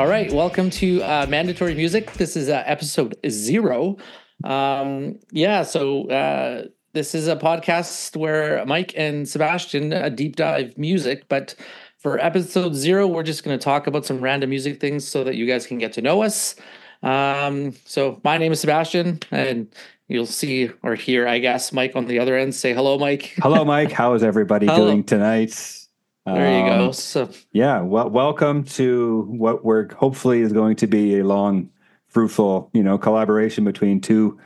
All right, welcome to uh, Mandatory Music. This is uh, episode zero. Um, yeah, so uh, this is a podcast where Mike and Sebastian uh, deep dive music, but for episode zero, we're just going to talk about some random music things so that you guys can get to know us. Um, so my name is Sebastian, and you'll see or hear, I guess, Mike on the other end. Say hello, Mike. Hello, Mike. How is everybody Hello. doing tonight? There you go. Um, So Yeah, well, welcome to what we're hopefully is going to be a long, fruitful, you know, collaboration between two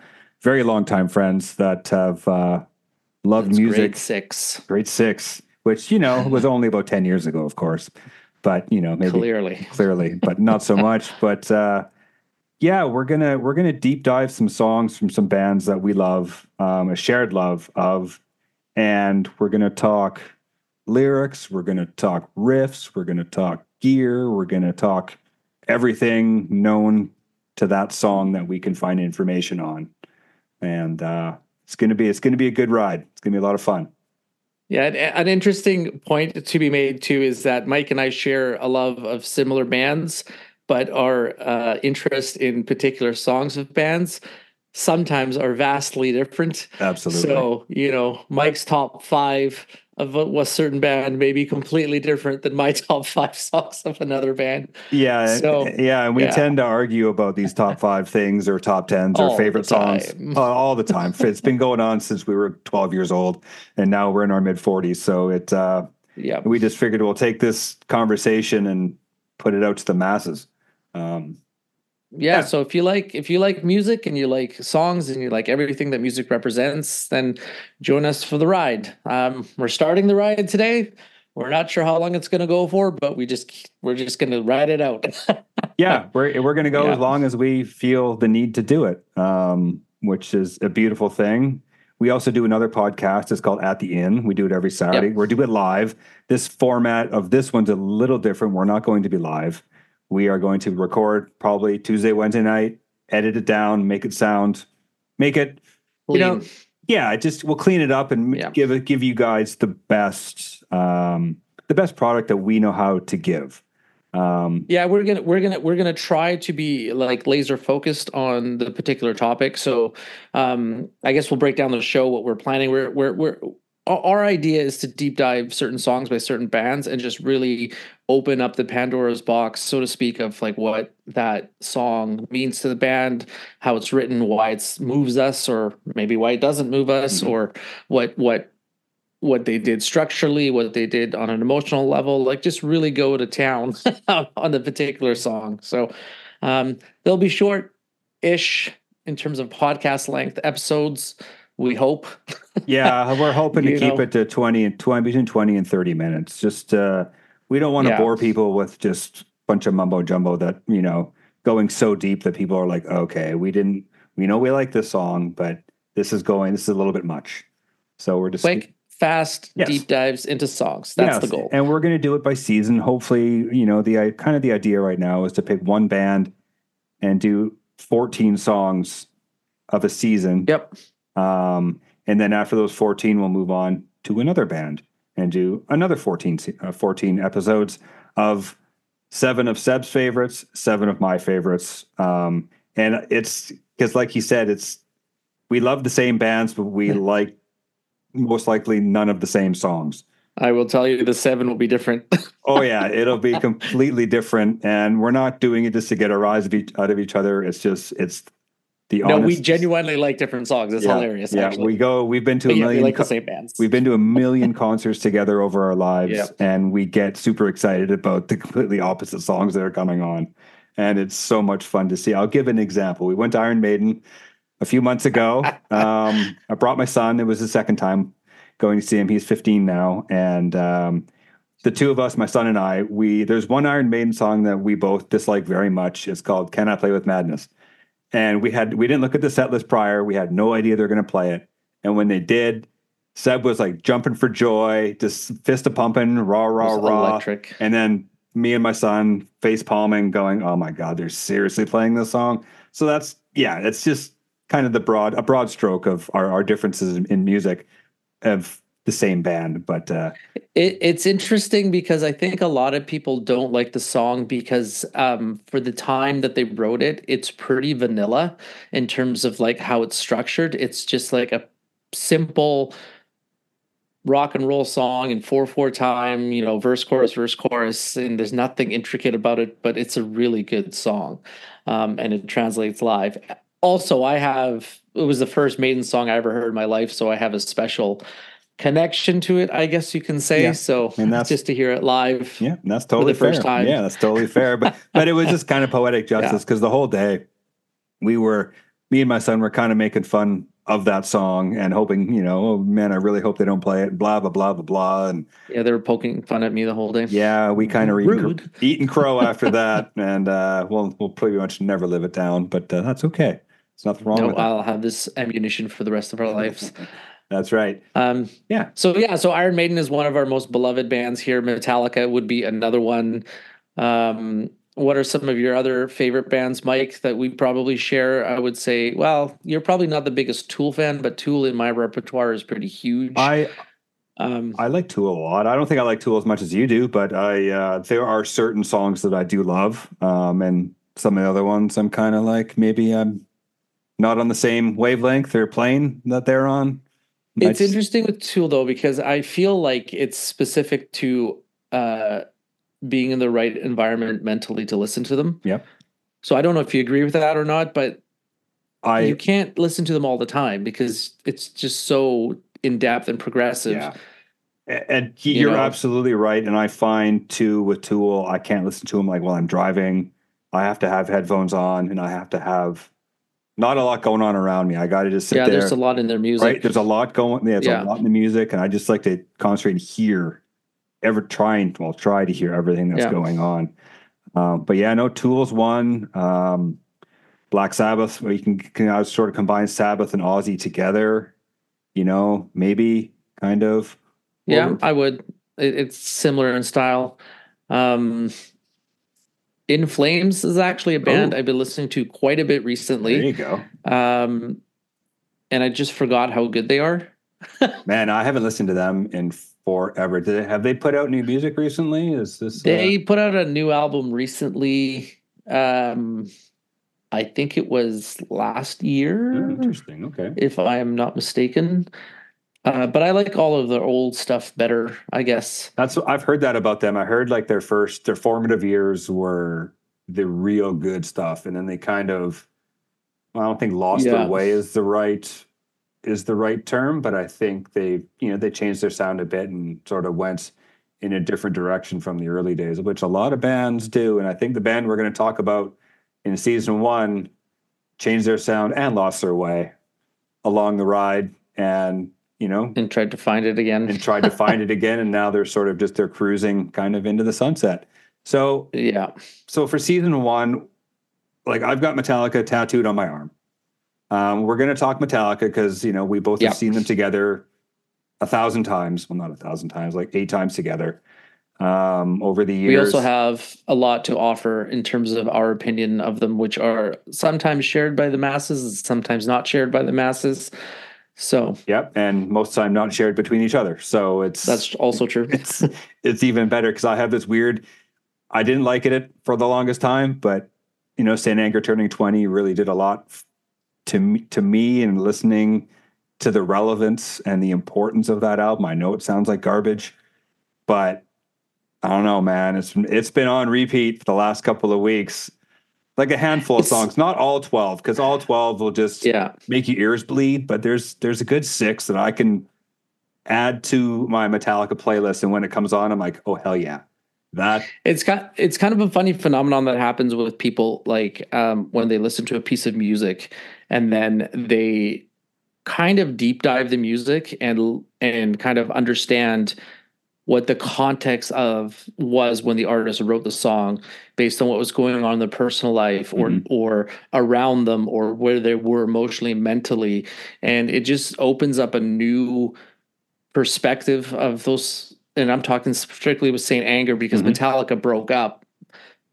very long time friends that have uh, loved music. grade six, Grade six, which you know was only about ten years ago, of course, but you know maybe clearly. clearly, but not so much. But uh, yeah, we're gonna we're gonna deep dive some songs from some bands that we love, um, a shared love of, and we're gonna talk lyrics. We're gonna talk riffs. We're gonna talk gear. We're gonna talk everything known to that song that we can find information on, and uh, it's gonna be it's gonna be a good ride. It's gonna be a lot of fun. Yeah, an, an interesting point to be made too is that Mike and I share a love of similar bands, but our uh, interest in particular songs of bands sometimes are vastly different. Absolutely. So you know, Mike's top five of a, certain band may be completely different than my top five songs of another band. Yeah, So, yeah, and we yeah. tend to argue about these top five things or top tens All or favorite songs uh, all the time. It's been going on since we were twelve years old, and now we're in our mid forties. So it, uh, Yeah, we just figured we'll take this conversation and put it out to the masses. Um, yeah Yeah. so if you like if you like music and you like songs and you like everything that music represents then join us for the ride um we're starting the ride today we're not sure how long it's going to go for but we just we're just going to ride it out yeah, we're we're going to go Yeah. as long as we feel the need to do it, um, which is a beautiful thing. We also do another podcast. It's called At the Inn. We do it every Saturday. We're doing it live. This format of this one's a little different. We're not going to be live. We are going to record probably Tuesday, Wednesday night, edit it down, make it sound, make it You know, yeah, just we'll clean it up and Yeah. give it give you guys the best um the best product that we know how to give. Um yeah we're gonna we're gonna we're gonna try to be like laser focused on the particular topic so um i guess we'll break down the show what we're planning we're we're we're our idea is to deep dive certain songs by certain bands and just really open up the pandora's box so to speak of like what that song means to the band how it's written why it moves us or maybe why it doesn't move us Mhm. or what what what they did structurally, what they did on an emotional level, like just really go to town on the particular song. So um, they'll be short ish in terms of podcast length episodes. We hope. yeah, we're hoping to keep know. it to 20 and 20 between 20 and 30 minutes. Just uh we don't want to Yeah. bore people with just a bunch of mumbo jumbo that, you know, going so deep that people are like, "Okay, we didn't we know we like this song, but this is going this is a little bit much." So we're just Quick, fast, Yes. deep dives into songs. That's the goal. And we're going to do it by season. Hopefully, you know, the i- kind of the idea right now is to pick one band and do 14 songs of a season. Yep. Um, and then after those 14, we'll move on to another band and do another 14, uh, 14 episodes of seven of Seb's favorites, seven of my favorites. Um, and it's because, like he said, it's we love the same bands, but we like most likely none of the same songs. I will tell you the seven will be different. Oh yeah, it'll be completely different, and we're not doing it just to get a rise of each, out of each other. It's just it's the no, we genuinely like different songs. It's yeah, hilarious. Yeah, actually. we go. We've been to But a yeah, we million. like the same bands. we've been to a million concerts together over our lives, Yeah. and we get super excited about the completely opposite songs that are coming on, and it's so much fun to see. I'll give an example. We went to Iron Maiden a few months ago. um, I brought my son. It was the second time going to see him. He's 15 now, and um, the two of us, my son and I, we there's one Iron Maiden song that we both dislike very much. It's called "Can I Play with Madness," and we had we didn't look at the set list prior. We had no idea they're going to play it, and when they did, Seb was like jumping for joy, just fist a pumping, rah It rah rah, electric. and then me and my son face palming, going, "Oh my god, they're seriously playing this song." So that's yeah, it's just kind of the broad a broad stroke of our, our differences in, in music of the same band. But uh, it, it's interesting because I think a lot of people don't like the song because um, for the time that they wrote it, it's pretty vanilla in terms of like how it's structured. It's just like a simple rock and roll song in 4-4 time, you know, verse chorus verse chorus and there's nothing intricate about it, but it's a really good song. Um, and it translates live. Also, I have it was the first Maiden song I ever heard in my life, so I have a special connection to it, I guess you can say. Yeah. So and that's just to hear it live. Yeah, that's totally the fair. first time. Yeah, that's totally fair. But but it was just kind of poetic justice because yeah. the whole day we were me and my son were kind of making fun of that song and hoping, you know, oh man, I really hope they don't play it. Blah blah blah blah blah. And yeah, they were poking fun at me the whole day. Yeah, we kind of eating, eating crow after that, and uh, we'll we'll pretty much never live it down. But uh, that's okay. There's nothing wrong no, I'll it. have this ammunition for the rest of our lives. That's right. Um, yeah. So yeah, so Iron Maiden is one of our most beloved bands here. Metallica would be another one. Um, what are some of your other favorite bands, Mike, that we probably share? I would say, well, you're probably not the biggest Tool fan, but Tool in my repertoire is pretty huge. I um, I like Tool a lot. I don't think I like Tool as much as you do, but I uh, there are certain songs that I do love, um, and some of the other ones I'm kind of like maybe I'm not on the same wavelength or plane that they're on. It's interesting with Tool though because I feel like it's specific to uh, being in the right environment mentally to listen to them. Yeah. So I don't know if you agree with that or not, but I you can't listen to them all the time because it's just so in depth and progressive. Yeah. And you're you know? absolutely right. And I find too with Tool, I can't listen to them like while I'm driving. I have to have headphones on and I have to have not a lot going on around me. I got to just sit yeah, there. there's a lot in their music. Right, there's a lot going. Yeah, there's yeah. a lot in the music, and I just like to concentrate and hear, ever trying, well, try to hear everything that's yeah. going on. Um, but yeah, no Tools one. Um, Black Sabbath, where you can, can sort of combine Sabbath and Ozzy together. You know, maybe kind of. Yeah, I would. It, it's similar in style. Um, in Flames is actually a band I've been listening to quite a bit recently. There you go. Um, and I just forgot how good they are. Man, I haven't listened to them in forever. Did they, have they put out new music recently? Is this? They uh... put out a new album recently. Um, I think it was last year. Oh, interesting. Okay. If I am not mistaken. Uh, but I like all of the old stuff better, I guess. That's I've heard that about them. I heard like their first their formative years were the real good stuff, and then they kind of I don't think lost yeah. their way is the right is the right term, but I think they you know they changed their sound a bit and sort of went in a different direction from the early days, which a lot of bands do. And I think the band we're going to talk about in season one changed their sound and lost their way along the ride and you know, and tried to find it again, and tried to find it again, and now they're sort of just they're cruising kind of into the sunset. So yeah, so for season one, like I've got Metallica tattooed on my arm. Um, we're going to talk Metallica because you know we both yeah. have seen them together a thousand times. Well, not a thousand times, like eight times together um, over the years. We also have a lot to offer in terms of our opinion of them, which are sometimes shared by the masses, sometimes not shared by the masses. So yep, and most of the time not shared between each other. So it's that's also true. It's it's even better because I have this weird. I didn't like it for the longest time, but you know, Saint Anger turning twenty really did a lot to me, to me, and listening to the relevance and the importance of that album. I know it sounds like garbage, but I don't know, man. It's it's been on repeat for the last couple of weeks like a handful of songs, not all 12, because all 12 will just yeah. make your ears bleed. But there's there's a good six that I can add to my Metallica playlist. And when it comes on, I'm like, oh hell yeah. That it's got it's kind of a funny phenomenon that happens with people like um, when they listen to a piece of music and then they kind of deep dive the music and and kind of understand what the context of was when the artist wrote the song based on what was going on in their personal life or mm-hmm. or around them or where they were emotionally mentally and it just opens up a new perspective of those and I'm talking strictly with Saint Anger because mm-hmm. Metallica broke up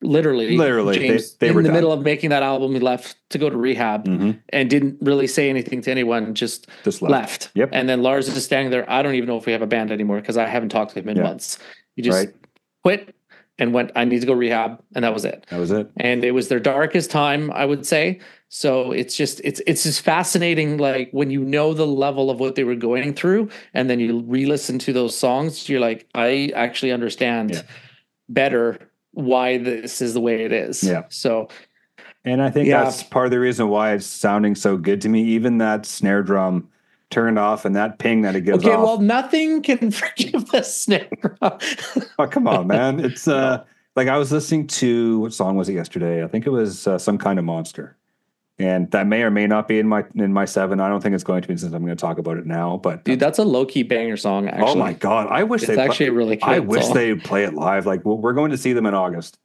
literally, Literally, they- James, they in were the done. middle of making that album, he left to go to rehab Mhm. and didn't really say anything to anyone. Just Just left. left. Yep. And then Lars is just standing there. I don't even know if we have a band anymore because I haven't talked to him in Yeah. months. He just Right. quit and went. I need to go rehab, and that was it. That was it. And it was their darkest time, I would say. So it's just it's it's just fascinating. Like when you know the level of what they were going through, and then you re-listen to those songs, you're like, I actually understand Yeah. better why this is the way it is. Yeah. So And I think Yeah. that's part of the reason why it's sounding so good to me. Even that snare drum turned off and that ping that it gives okay, off. well, nothing can forgive the snare drum. oh, come on, man. It's uh like I was listening to what song was it yesterday? I think it was uh, some kind of monster. And that may or may not be in my in my seven. I don't think it's going to be since I'm going to talk about it now. But Dude, that's a low key banger song. Oh actually, oh my god, I wish it's they actually a really. I wish song. they play it live. Like well, we're going to see them in August,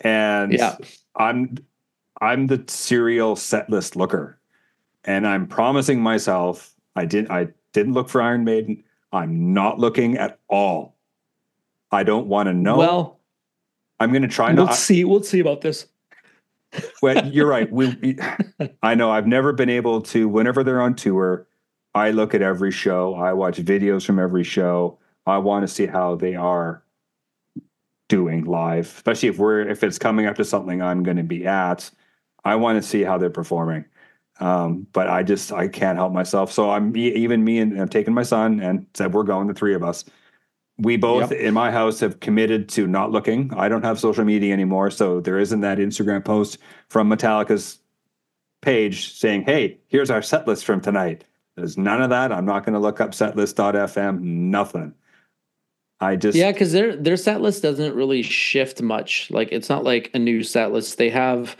and Yeah. I'm I'm the serial set list looker, and I'm promising myself I didn't I didn't look for Iron Maiden. I'm not looking at all. I don't want to know. Well, I'm going to try we'll not. see. We'll see about this. Well, you're right. We, I know I've never been able to. Whenever they're on tour, I look at every show. I watch videos from every show. I want to see how they are doing live, especially if we're if it's coming up to something I'm going to be at. I want to see how they're performing. Um, but I just I can't help myself. So I'm even me and I'm taking my son and said we're going the three of us. We both Yep. in my house have committed to not looking. I don't have social media anymore, so there isn't that Instagram post from Metallica's page saying, "Hey, here's our set list from tonight." There's none of that. I'm not going to look up setlist.fm. Nothing. I just Yeah, because their their set list doesn't really shift much. Like it's not like a new set list. They have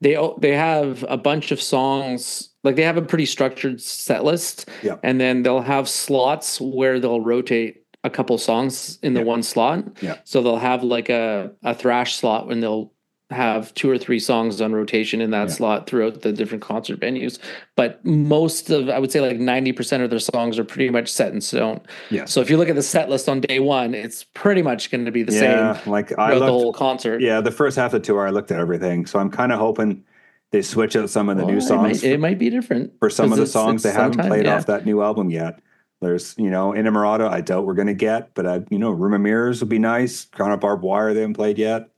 they they have a bunch of songs. Like they have a pretty structured set list, Yeah. and then they'll have slots where they'll rotate a couple songs in the Yeah. one slot. Yeah. So they'll have like a a thrash slot when they'll have two or three songs on rotation in that Yeah. slot throughout the different concert venues. But most of I would say like 90% of their songs are pretty much set in stone. Yeah. So if you look at the set list on day one, it's pretty much going to be the yeah, same like I throughout the looked. whole concert. Yeah, the first half of the tour, I looked at everything. So I'm kind of hoping they switch out some of the Well, new it songs might, it might be different for some of the songs they haven't played yeah. off that new album yet. There's, you know, Inamorata, I doubt we're going to get, but I, you know, Room of Mirrors would be nice. Crown of Barbed Wire, they haven't played yet.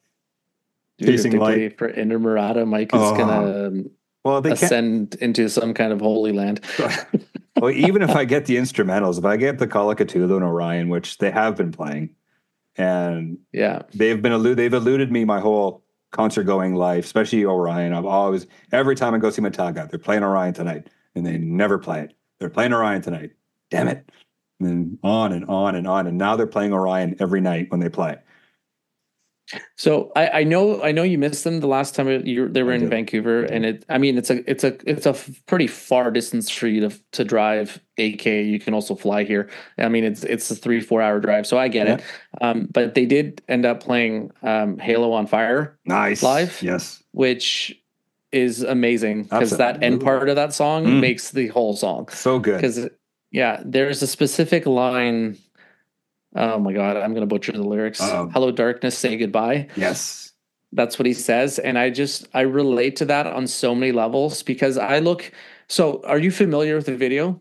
Chasing Light. for Inter Mike is Oh, going to Well, they can't. ascend into some kind of holy land. well, even if I get the instrumentals, if I get the Call of Ktulu and Orion, which they have been playing, and Yeah. they've been eluded, they've eluded me my whole concert going life, especially Orion. I've always, every time I go see Metallica, they're playing Orion tonight, and they never play it. They're playing Orion tonight. Damn it. And on and on and on. And now they're playing Orion every night when they play. So I, I know I know you missed them the last time you they were I in did. Vancouver, and it I mean it's a it's a it's a f- pretty far distance for you to to drive. AK you can also fly here. I mean it's it's a three four hour drive, so I get it. Um, but they did end up playing um, Halo on Fire, Nice. Live? Yes. which is amazing because that end part of that song Mm. makes the whole song. So good. Because yeah, there's a specific line. Oh my god, I'm gonna butcher the lyrics. Uh-oh. Hello, darkness, say goodbye. Yes. That's what he says, and I just I relate to that on so many levels because I look. So, are you familiar with the video?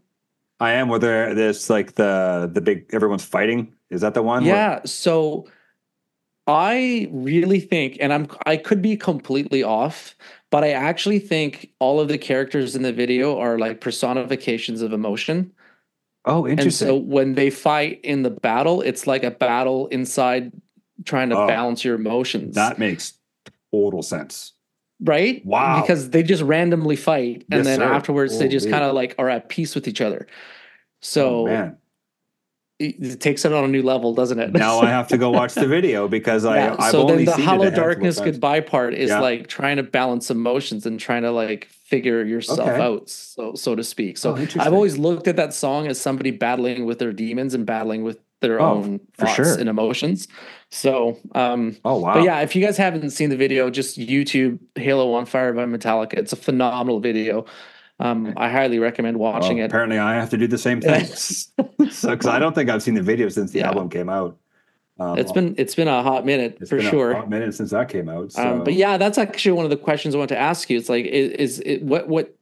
I am where there- there's like the the big everyone's fighting. Is that the one? where- Yeah. So I really think, and I'm I could be completely off, but I actually think all of the characters in the video are like personifications of emotion. Oh, And interesting. so when they fight in the battle, it's like a battle inside trying to Oh. balance your emotions. that makes total sense. right? Wow. Because they just randomly fight and Yes, then sir. afterwards they just kind of like are at peace with each other. So oh, man. it, it takes it on a new level, doesn't it? now I have to go watch the video because I Yeah, I've so only then the seen hollow it a handful of darkness goodbye part is Yeah. like trying to balance emotions and trying to like figure yourself Okay. out so so to speak so Oh, i've always looked at that song as somebody battling with their demons and battling with their Oh, own thoughts sure. and emotions so um Oh wow. but yeah if you guys haven't seen the video just youtube halo on fire by metallica it's a phenomenal video um i highly recommend Well, watching it Apparently, I have to do the same thing. so, because I don't think I've seen the video since the Yeah. album came out. Um, it's been it's been a hot minute it's for been sure. a hot minute since that came out. So. Um, but yeah, that's actually one of the questions I want to ask you. It's like, is, is it what what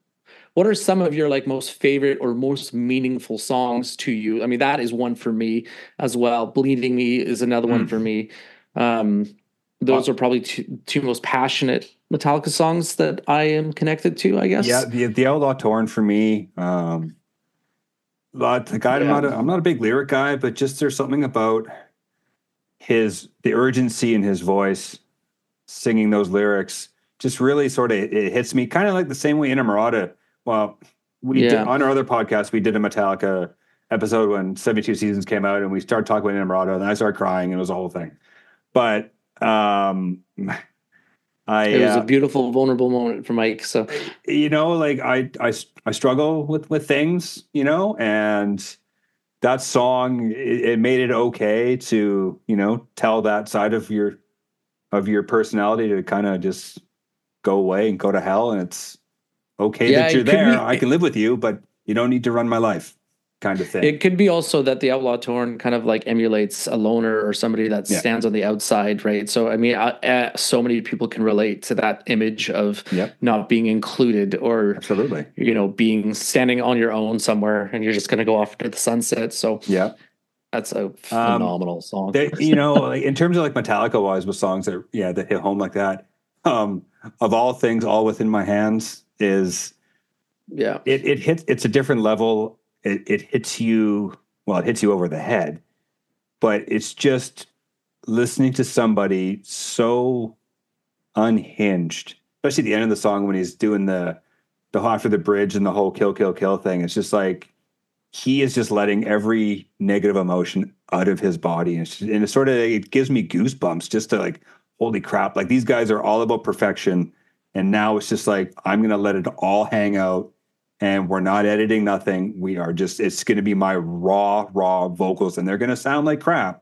what are some of your like most favorite or most meaningful songs to you? I mean, that is one for me as well. Bleeding Me is another one Mm. for me. Um, those are probably two two most passionate Metallica songs that I am connected to. I guess. Yeah, the the Outlaw Torn for me. Um, the guy, I'm Yeah. not a, I'm not a big lyric guy, but just there's something about his the urgency in his voice, singing those lyrics, just really sort of it hits me, kind of like the same way in Inamorata. Well, we did, on our other podcast we did a Metallica episode when 72 seasons came out, and we started talking about Inamorata, and I started crying, and it was a whole thing. But um, I It was uh, a beautiful, vulnerable moment for Mike. So you know like I, I i struggle with with things you know and that song it, it made it okay to you know tell that side of your of your personality to kind of just go away and go to hell. And it's okay Yeah, that you're there be- i can live with you but you don't need to run my life kind of thing it could be also that the Outlaw Torn kind of like emulates a loner or somebody that Yeah. stands on the outside, right? So I mean, uh, uh, so many people can relate to that image of Yep. not being included or absolutely you know being standing on your own somewhere and you're just going to go off to the sunset. So yeah that's a phenomenal song. they, you know, like in terms of like Metallica wise with songs that yeah that hit home like that. Um, of all things, all within my hands is yeah, it it hits it's a different level. It it hits you well, it hits you over the head, but it's just listening to somebody so unhinged, especially at the end of the song when he's doing the the after the bridge and the whole kill kill kill thing. It's just like he is just letting every negative emotion out of his body, and it's, and it sort of it gives me goosebumps just to like holy crap! Like these guys are all about perfection, and now it's just like I'm gonna let it all hang out and we're not editing nothing. We are just, it's going to be my raw, raw vocals and they're going to sound like crap.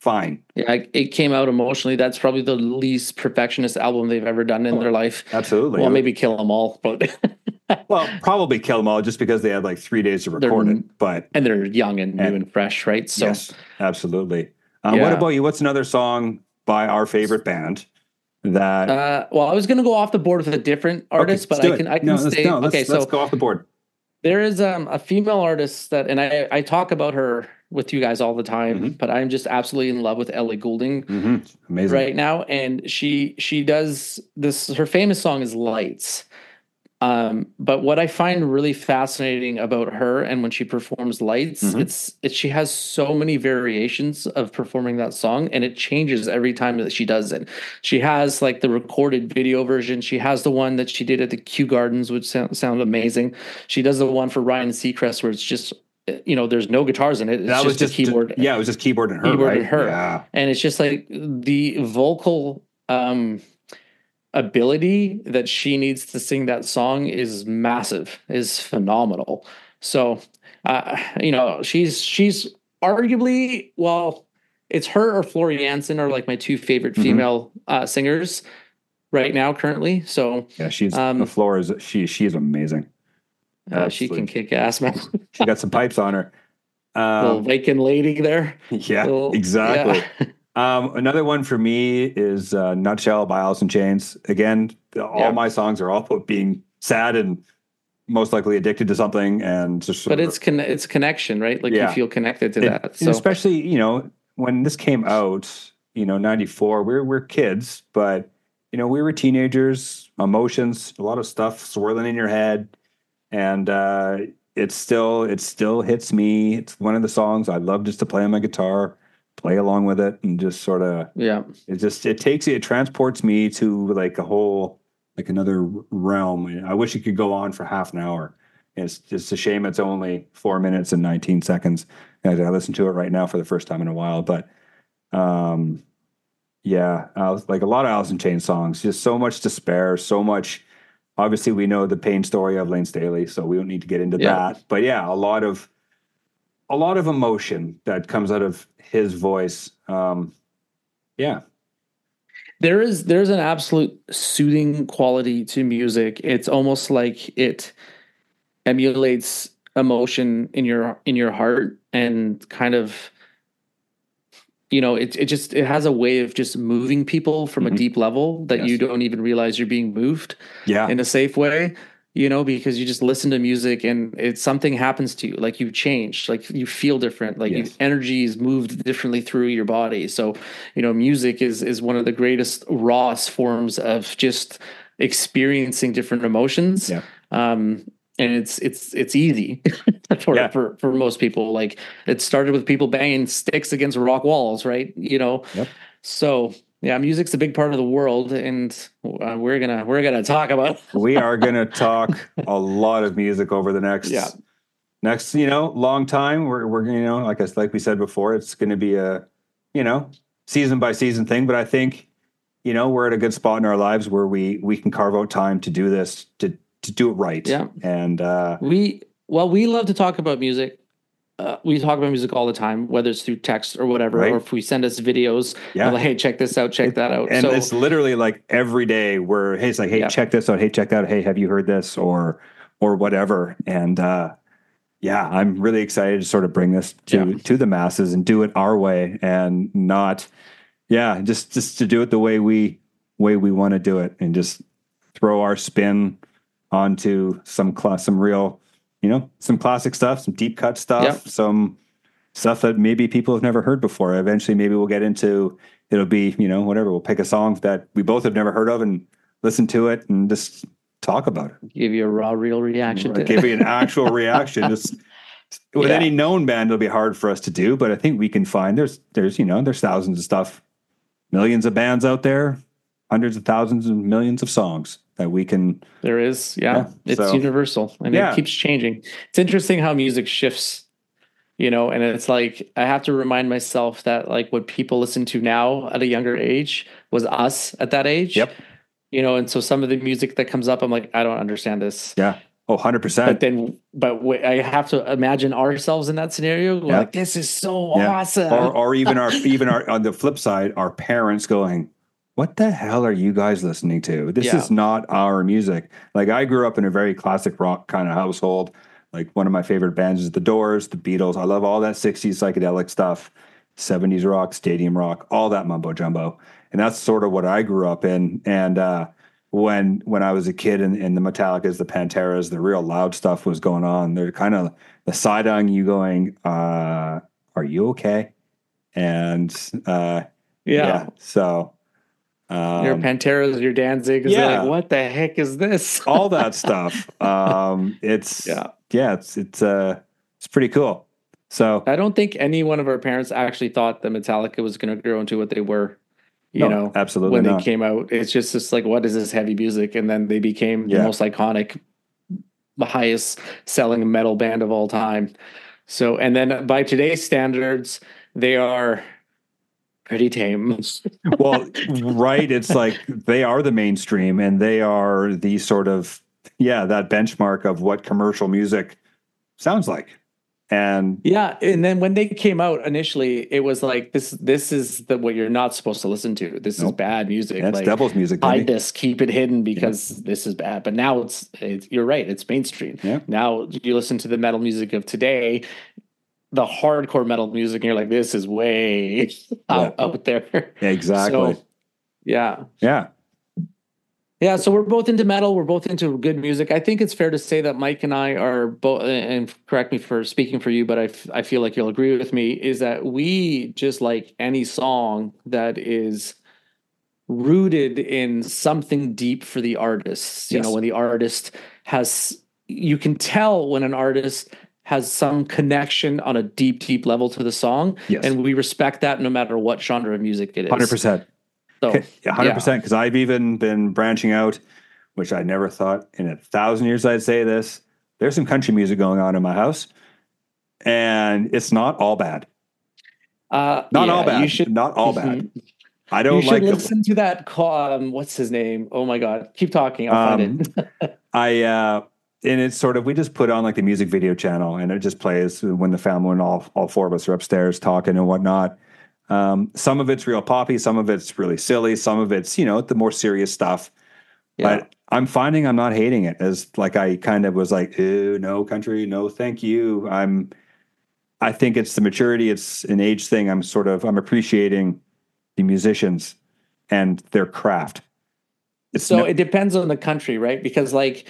Fine. yeah, I- it came out emotionally. That's probably the least perfectionist album they've ever done in Oh, their life. Absolutely. Well, maybe Kill 'Em All, but well, probably Kill 'Em All just because they had like three days to They're- record it. But and they're young and new And- and fresh, right? So yes, absolutely. Um, What about you? What's another song by our favorite band that? Uh, well, I was going to go off the board with a different artist, Okay, but I can. I can no, let's, stay. no, let's, okay, let's so go off the board. there is um, a female artist that, and I I talk about her with you guys all the time, Mhm. but I'm just absolutely in love with Ellie Goulding hmm Amazing. right now, and she she does this. Her famous song is Lights. Um, but what I find really fascinating about her and when she performs lights, Mhm. it's it she has so many variations of performing that song and it changes every time that she does it. She has like the recorded video version. She has the one that she did at the Kew Gardens, which sound, sound amazing. She does the one for Ryan Seacrest where it's just you know, there's no guitars in it. It's that just was just a keyboard Yeah, it was just keyboard and her. Keyboard right? and her. Yeah. and it's just like the vocal um ability that she needs to sing that song is massive is phenomenal so uh you know she's she's arguably well it's her or Floor Jansen are like my two favorite Mhm. female uh singers right now currently so Yeah. She's Um, the floor is she. She is amazing. uh, she can kick ass man She got some pipes on her. little Um, Viking lady there yeah, Little- exactly. yeah. Um, another one for me is uh, "Nutshell" by Alice in Chains. Again, all Yeah. my songs are all about being sad and most likely addicted to something, and just but it's con- it's connection right like Yeah. you feel connected to and- that so especially you know when this came out, you know, '94. We're we're kids, but you know we were teenagers. Emotions, a lot of stuff swirling in your head, and uh, it still it still hits me. It's one of the songs I love just to play on my guitar, play along with it, and just sort of yeah. it just it takes it transports me to like a whole like another realm. I wish it could go on for half an hour. It's just a shame it's only four minutes and 19 seconds. As i listen to it right now for the first time in a while but um yeah uh, like a lot of alice in chains songs just so much despair so much obviously we know the pain story of Layne Staley so we don't need to get into Yeah. that but yeah a lot of a lot of emotion that comes out of his voice um yeah there is there's an absolute soothing quality to music it's almost like it emulates emotion in your in your heart and kind of you know, it it just it has a way of just moving people from Mhm. a deep level that you don't even realize you're being moved Yeah. in a safe way. You know, because you just listen to music and it's something happens to you, like you change, like you feel different, like Yes. energy is moved differently through your body. So, you know, music is is one of the greatest rawest forms of just experiencing different emotions. Yeah. Um, and it's it's it's easy for, Yeah. for for most people. Like it started with people banging sticks against rock walls, right? You know. Yep. So yeah, music's a big part of the world, and uh, we're gonna we're gonna talk about. we are going to talk a lot of music over the next Yeah. next you know long time we're we're you know like us like we said before it's going to be a you know season by season thing but i think you know we're at a good spot in our lives where we we can carve out time to do this to to do it right Yeah. and uh We well, we love to talk about music. Uh, we talk about music all the time, whether it's through text or whatever, Right. or if we send us videos, yeah like, hey, check this out, check that out. and so it's literally like every day where hey it's like hey Yeah. check this out hey check that out hey have you heard this or or whatever and uh yeah i'm really excited to sort of bring this to Yeah. to the masses and do it our way and not yeah just just to do it the way we way we want to do it and just throw our spin onto some class some real you know some classic stuff some deep cut stuff Yep. some stuff that maybe people have never heard before. Eventually maybe we'll get into it'll be you know whatever. We'll pick a song that we both have never heard of and listen to it and just talk about it. Give you a raw, real reaction to give you an actual reaction. Just with Yeah. any known band it'll be hard for us to do but i think we can find there's there's you know there's thousands of stuff. Millions of bands out there. Hundreds of thousands and millions of songs that we can There is, yeah. Yeah, it's so- universal and Yeah. it keeps changing. It's interesting how music shifts, you know, and it's like I have to remind myself that like what people listen to now at a younger age was us at that age. Yep. You know, and so some of the music that comes up, I'm like, I don't understand this. yeah oh 100% But then, but w- I have to imagine ourselves in that scenario. Yeah. like, this is so Yeah. awesome. or or even our even our on the flip side, our parents going, "What the hell are you guys listening to? This Yeah. is not our music." Like I grew up in a very classic rock kind of household. Like one of my favorite bands is The Doors, The Beatles. I love all that '60s psychedelic stuff, '70s rock, stadium rock, all that mumbo jumbo, and that's sort of what I grew up in. And uh, when when I was a kid, and, and the Metallicas, the Panteras, the real loud stuff was going on. They're kind of the side eyeing you, going, uh, "Are you okay?" and uh yeah. so um Your Panteras, your Danzigs, yeah. like, what the heck is this? all that stuff um it's Yeah. yeah it's it's uh it's pretty cool so I don't think any one of our parents actually thought that Metallica was going to grow into what they were. You no, know, absolutely when not they came out, it's just this like, what is this heavy music? And then they became Yeah. the most iconic, the highest selling metal band of all time. So, and then by today's standards, they are pretty tame. well right it's like they are the mainstream and they are the sort of yeah that benchmark of what commercial music sounds like and Yeah, and then when they came out initially, it was like this. This is the what you're not supposed to listen to. This is bad music. that's like, devil's music hide baby. this, keep it hidden because this is bad. But now it's, it's you're right, it's mainstream. Yeah. Now you listen to the metal music of today, the hardcore metal music, and you're like, this is way out, out there. yeah, exactly So, yeah. yeah Yeah, so we're both into metal. We're both into good music. I think it's fair to say that Mike and I are both, and correct me for speaking for you, but I, f- I feel like you'll agree with me, is that we just like any song that is rooted in something deep for the artists. You Yes. know, when the artist has, you can tell when an artist has some connection on a deep, deep level to the song. Yes. And we respect that no matter what genre of music it is. 100% So, Yeah, hundred percent. Because I've even been branching out, which I never thought in a thousand years I'd say this. There's some country music going on in my house, and it's not all bad. Uh, Not all bad. You should not all Mhm. bad. I don't should like. listen to that. Call, um, what's his name? Oh my god! Keep talking. I'll Um, find it. I uh, and it's sort of we just put on like the music video channel, and it just plays when the family and all all four of us are upstairs talking and whatnot. Um, some of it's real poppy, some of it's really silly, some of it's you know the more serious stuff. yeah. But I'm finding I'm not hating it as like I kind of was like, Ew, no country, no thank you. I'm I think it's the maturity, it's an age thing. I'm sort of I'm appreciating the musicians and their craft. It's so no, it depends on the country, right? Because like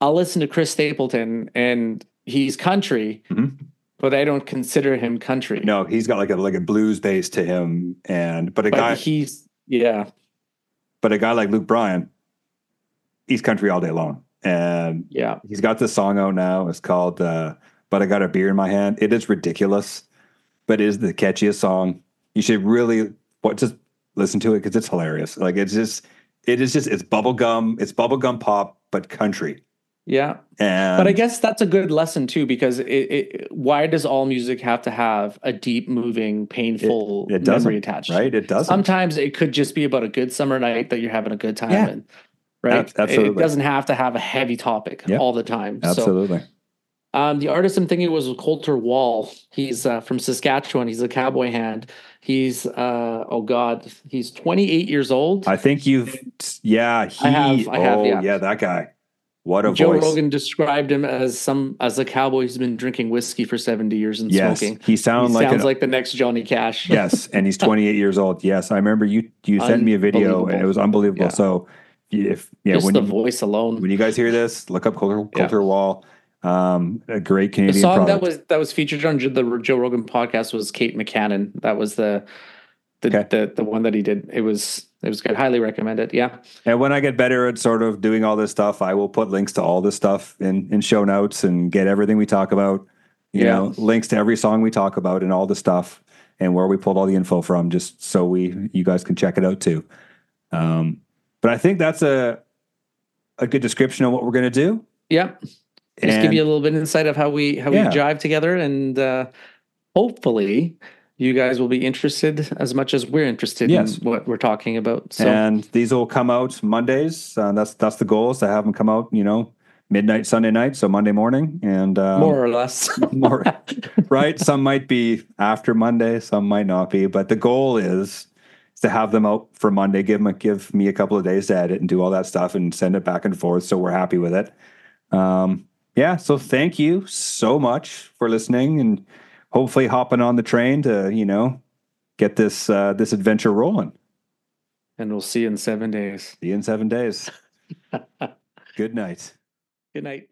I'll listen to Chris Stapleton and he's country, mm-hmm. but I don't consider him country. No, he's got like a like a blues base to him, and but a but guy he's yeah, but a guy like Luke Bryan, he's country all day long, and yeah, he's got this song out now. It's called uh, "But I Got a Beer in My Hand." It is ridiculous, but it is the catchiest song. You should really what just listen to it because it's hilarious. Like it's just it is just it's bubblegum, it's bubblegum pop, but country. Yeah. And but I guess that's a good lesson too, because it, it, why does all music have to have a deep, moving, painful it, it memory attached? Right. It does. Sometimes it could just be about a good summer night that you're having a good time yeah. in. Right. Absolutely. It doesn't have to have a heavy topic yep. all the time. Absolutely. So, um, the artist I'm thinking was Colter Wall. He's uh, from Saskatchewan. He's a cowboy hand. He's uh, oh god, he's 28 years old. I think you've yeah. He, I have. I have. Oh, yeah. yeah, that guy. What a voice. Joe voice. Rogan described him as some as a cowboy who's been drinking whiskey for 70 years and yes, smoking. He, sound he like sounds an, like the next Johnny Cash. yes, and he's 28 years old. Yes, I remember you you sent me a video and it was unbelievable. Yeah. So if yeah, Just when the you, voice alone. When you guys hear this, look up Colter yeah. Wall. Um, a great Canadian the song product. that was that was featured on the Joe Rogan podcast was Kate McCannon. That was the the, okay. the the one that he did. It was it was good. Highly recommend it. Yeah. And when I get better at sort of doing all this stuff, I will put links to all this stuff in in show notes and get everything we talk about. You yeah. know, links to every song we talk about and all the stuff and where we pulled all the info from, just so we you guys can check it out too. Um, but I think that's a a good description of what we're going to do. Yeah. Just give you a little bit of insight of how we how yeah. we jive together and uh, hopefully you guys will be interested as much as we're interested yes. in what we're talking about. So. And these will come out Mondays. Uh, that's that's the goal is to have them come out, you know, midnight Sunday night, so Monday morning, and um, more or less, more right. Some might be after Monday, some might not be, but the goal is, to have them out for Monday. Give them a, give me a couple of days to edit and do all that stuff and send it back and forth, so we're happy with it. Um, yeah. So thank you so much for listening and hopefully hopping on the train to you know get this uh, this adventure rolling. And we'll see you in seven days. See you in seven days. Good night. Good night.